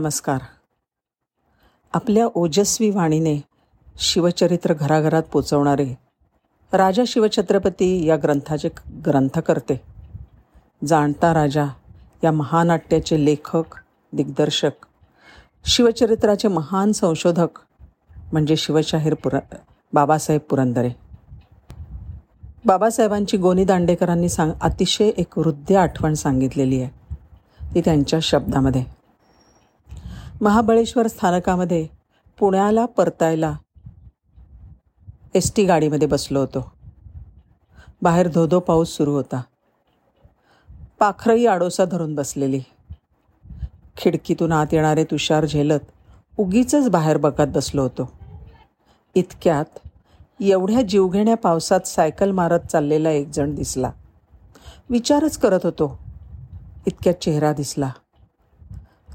नमस्कार. आपल्या ओजस्वी वाणीने शिवचरित्र घराघरात पोचवणारे राजा शिवछत्रपती या ग्रंथाचे ग्रंथकर्ते जाणता राजा या महानाट्याचे लेखक दिग्दर्शक शिवचरित्राचे महान संशोधक म्हणजे शिवशाहीर पुर बाबासाहेब पुरंदरे. बाबासाहेबांची गोनी दांडेकरांनी सांग अतिशय एक हृदय आठवण सांगितलेली आहे. ती त्यांच्या शब्दामध्ये. महाबळेश्वर स्थानकामध्ये पुण्याला परतायला एस टी गाडीमध्ये बसलो होतो. बाहेर धोधो पाऊस सुरू होता. पाखरही आडोसा धरून बसलेली. खिडकीतून आत येणारे तुषार झेलत उगीच बाहेर बघत बसलो होतो. इतक्यात एवढ्या जीवघेण्या पावसात सायकल मारत चाललेला एक जण दिसला. विचारच करत होतो इतक्यात चेहरा दिसला.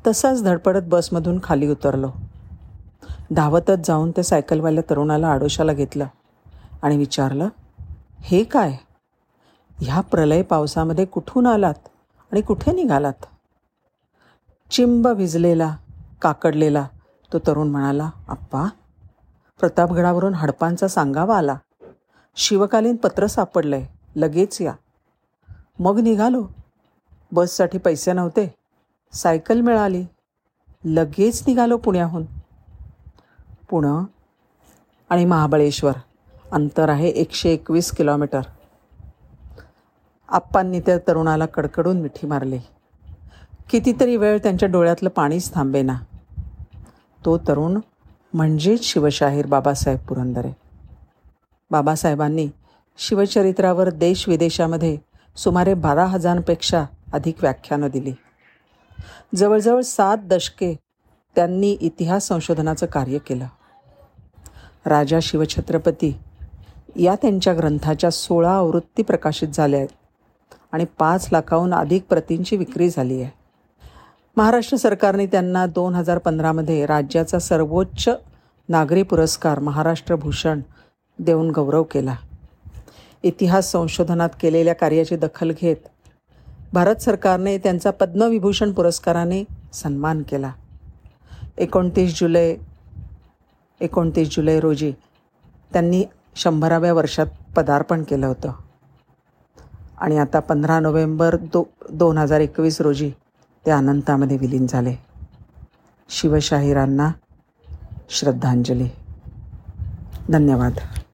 तसाच धडपडत बसमधून खाली उतरलो. धावतच जाऊन त्या सायकलवाल्या तरुणाला आडोशाला घेतलं आणि विचारलं हे काय? ह्या प्रलय पावसामध्ये कुठून आलात आणि कुठे निघालात? चिंब भिजलेला काकडलेला तो तरुण म्हणाला आप्पा प्रतापगडावरून हडपांचा सांगावा आला. शिवकालीन पत्र सापडलंय लगेच या. मग निघालो. बससाठी पैसे नव्हते. सायकल मिळाली. लगेच निघालो पुण्याहून. पुणं आणि महाबळेश्वर. अंतर आहे एकशे एकवीस किलोमीटर. आप्पांनी त्या तरुणाला कडकडून मिठी मारली. कितीतरी वेळ त्यांच्या डोळ्यातलं पाणीच थांबेना. तो तरुण म्हणजेच शिवशाहीर बाबासाहेब पुरंदरे. बाबासाहेबांनी शिवचरित्रावर देश विदेशामध्ये सुमारे बारा हजारांपेक्षा अधिक व्याख्यानं दिली. जवळजवळ सात दशके त्यांनी इतिहास संशोधनाचं कार्य केलं. राजा शिवछत्रपती या त्यांच्या ग्रंथाच्या सोळा आवृत्ती प्रकाशित झाल्या आहेत आणि पाच लाखाहून अधिक प्रतींची विक्री झाली आहे. महाराष्ट्र सरकारने त्यांना दोन हजार पंधरामध्ये राज्याचा सर्वोच्च नागरी पुरस्कार महाराष्ट्र भूषण देऊन गौरव केला. इतिहास संशोधनात केलेल्या कार्याची दखल घेत भारत सरकारने त्यांचा पद्मविभूषण पुरस्काराने सन्मान केला. एकोणतीस जुलै एकोणतीस जुलै रोजी त्यांनी शंभराव्या वर्षात पदार्पण केलं होतं. आणि आता पंधरा नोव्हेंबर दो दोन हजार एकवीस रोजी ते अनंतामध्ये विलीन झाले. शिवशाहिरांना श्रद्धांजली. धन्यवाद.